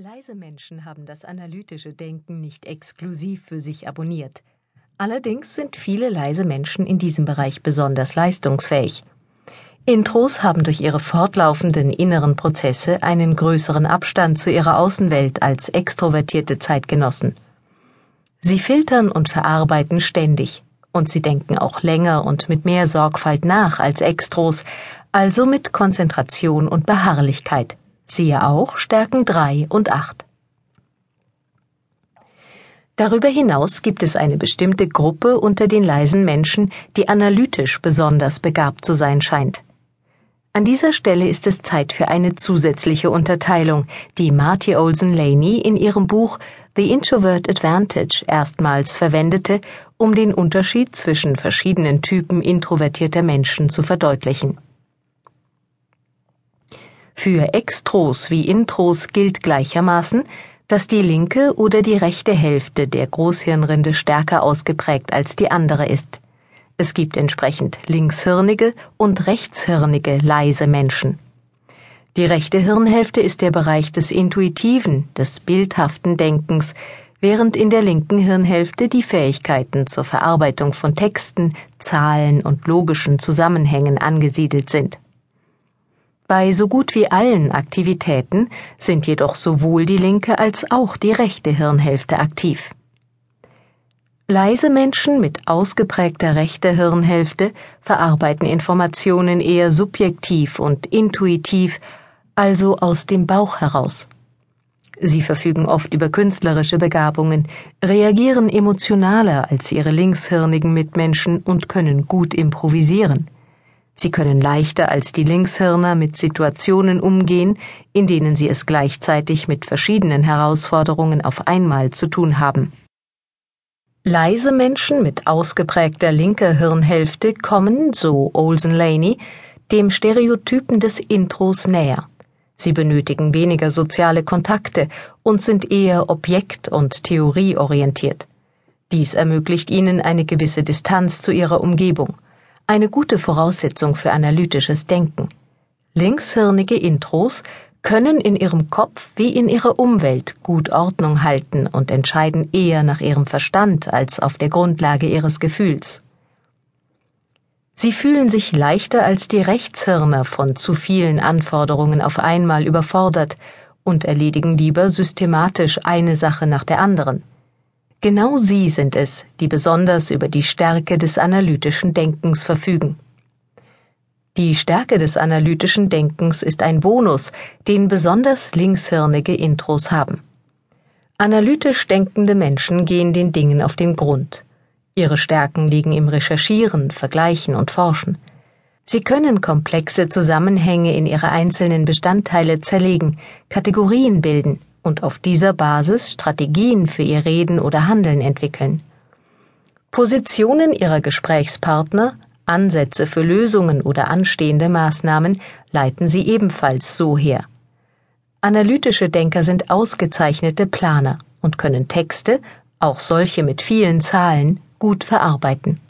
Leise Menschen haben das analytische Denken nicht exklusiv für sich abonniert. Allerdings sind viele leise Menschen in diesem Bereich besonders leistungsfähig. Intros haben durch ihre fortlaufenden inneren Prozesse einen größeren Abstand zu ihrer Außenwelt als extrovertierte Zeitgenossen. Sie filtern und verarbeiten ständig, und sie denken auch länger und mit mehr Sorgfalt nach als Extros, also mit Konzentration und Beharrlichkeit. Siehe auch Stärken 3 und 8. Darüber hinaus gibt es eine bestimmte Gruppe unter den leisen Menschen, die analytisch besonders begabt zu sein scheint. An dieser Stelle ist es Zeit für eine zusätzliche Unterteilung, die Marty Olsen Laney in ihrem Buch The Introvert Advantage erstmals verwendete, um den Unterschied zwischen verschiedenen Typen introvertierter Menschen zu verdeutlichen. Für Extros wie Intros gilt gleichermaßen, dass die linke oder die rechte Hälfte der Großhirnrinde stärker ausgeprägt als die andere ist. Es gibt entsprechend linkshirnige und rechtshirnige leise Menschen. Die rechte Hirnhälfte ist der Bereich des intuitiven, des bildhaften Denkens, während in der linken Hirnhälfte die Fähigkeiten zur Verarbeitung von Texten, Zahlen und logischen Zusammenhängen angesiedelt sind. Bei so gut wie allen Aktivitäten sind jedoch sowohl die linke als auch die rechte Hirnhälfte aktiv. Leise Menschen mit ausgeprägter rechter Hirnhälfte verarbeiten Informationen eher subjektiv und intuitiv, also aus dem Bauch heraus. Sie verfügen oft über künstlerische Begabungen, reagieren emotionaler als ihre linkshirnigen Mitmenschen und können gut improvisieren. Sie können leichter als die Linkshirner mit Situationen umgehen, in denen sie es gleichzeitig mit verschiedenen Herausforderungen auf einmal zu tun haben. Leise Menschen mit ausgeprägter linker Hirnhälfte kommen, so Olsen Laney, dem Stereotypen des Intros näher. Sie benötigen weniger soziale Kontakte und sind eher objekt- und theorieorientiert. Dies ermöglicht ihnen eine gewisse Distanz zu ihrer Umgebung eine gute Voraussetzung für analytisches Denken. Linkshirnige Intros können in ihrem Kopf wie in ihrer Umwelt gut Ordnung halten und entscheiden eher nach ihrem Verstand als auf der Grundlage ihres Gefühls. Sie fühlen sich leichter als die Rechtshirner von zu vielen Anforderungen auf einmal überfordert und erledigen lieber systematisch eine Sache nach der anderen. Genau sie sind es, die besonders über die Stärke des analytischen Denkens verfügen. Die Stärke des analytischen Denkens ist ein Bonus, den besonders linkshirnige Intros haben. Analytisch denkende Menschen gehen den Dingen auf den Grund. Ihre Stärken liegen im Recherchieren, Vergleichen und Forschen. Sie können komplexe Zusammenhänge in ihre einzelnen Bestandteile zerlegen, Kategorien bilden, und auf dieser Basis Strategien für ihr Reden oder Handeln entwickeln. Positionen ihrer Gesprächspartner, Ansätze für Lösungen oder anstehende Maßnahmen leiten sie ebenfalls so her. Analytische Denker sind ausgezeichnete Planer und können Texte, auch solche mit vielen Zahlen, gut verarbeiten.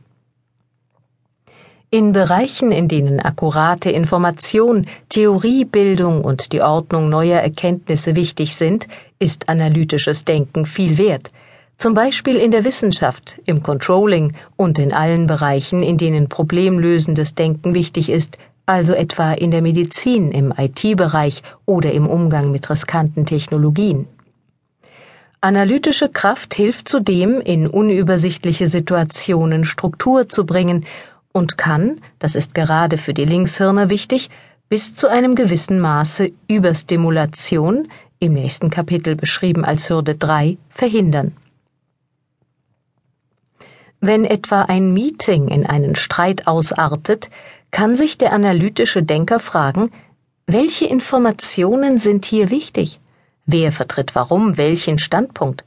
In Bereichen, in denen akkurate Information, Theoriebildung und die Ordnung neuer Erkenntnisse wichtig sind, ist analytisches Denken viel wert. Zum Beispiel in der Wissenschaft, im Controlling und in allen Bereichen, in denen problemlösendes Denken wichtig ist, also etwa in der Medizin, im IT-Bereich oder im Umgang mit riskanten Technologien. Analytische Kraft hilft zudem, in unübersichtliche Situationen Struktur zu bringen und kann, das ist gerade für die Linkshirne wichtig, bis zu einem gewissen Maße Überstimulation, im nächsten Kapitel beschrieben als Hürde 3, verhindern. Wenn etwa ein Meeting in einen Streit ausartet, kann sich der analytische Denker fragen, welche Informationen sind hier wichtig? Wer vertritt warum welchen Standpunkt?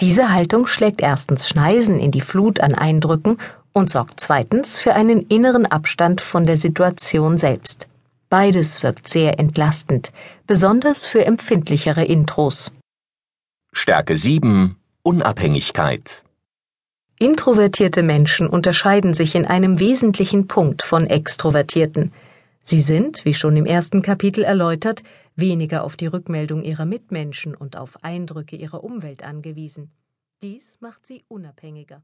Diese Haltung schlägt erstens Schneisen in die Flut an Eindrücken und sorgt zweitens für einen inneren Abstand von der Situation selbst. Beides wirkt sehr entlastend, besonders für empfindlichere Intros. Stärke 7 Unabhängigkeit Introvertierte Menschen unterscheiden sich in einem wesentlichen Punkt von Extrovertierten. Sie sind, wie schon im ersten Kapitel erläutert, weniger auf die Rückmeldung ihrer Mitmenschen und auf Eindrücke ihrer Umwelt angewiesen. Dies macht sie unabhängiger.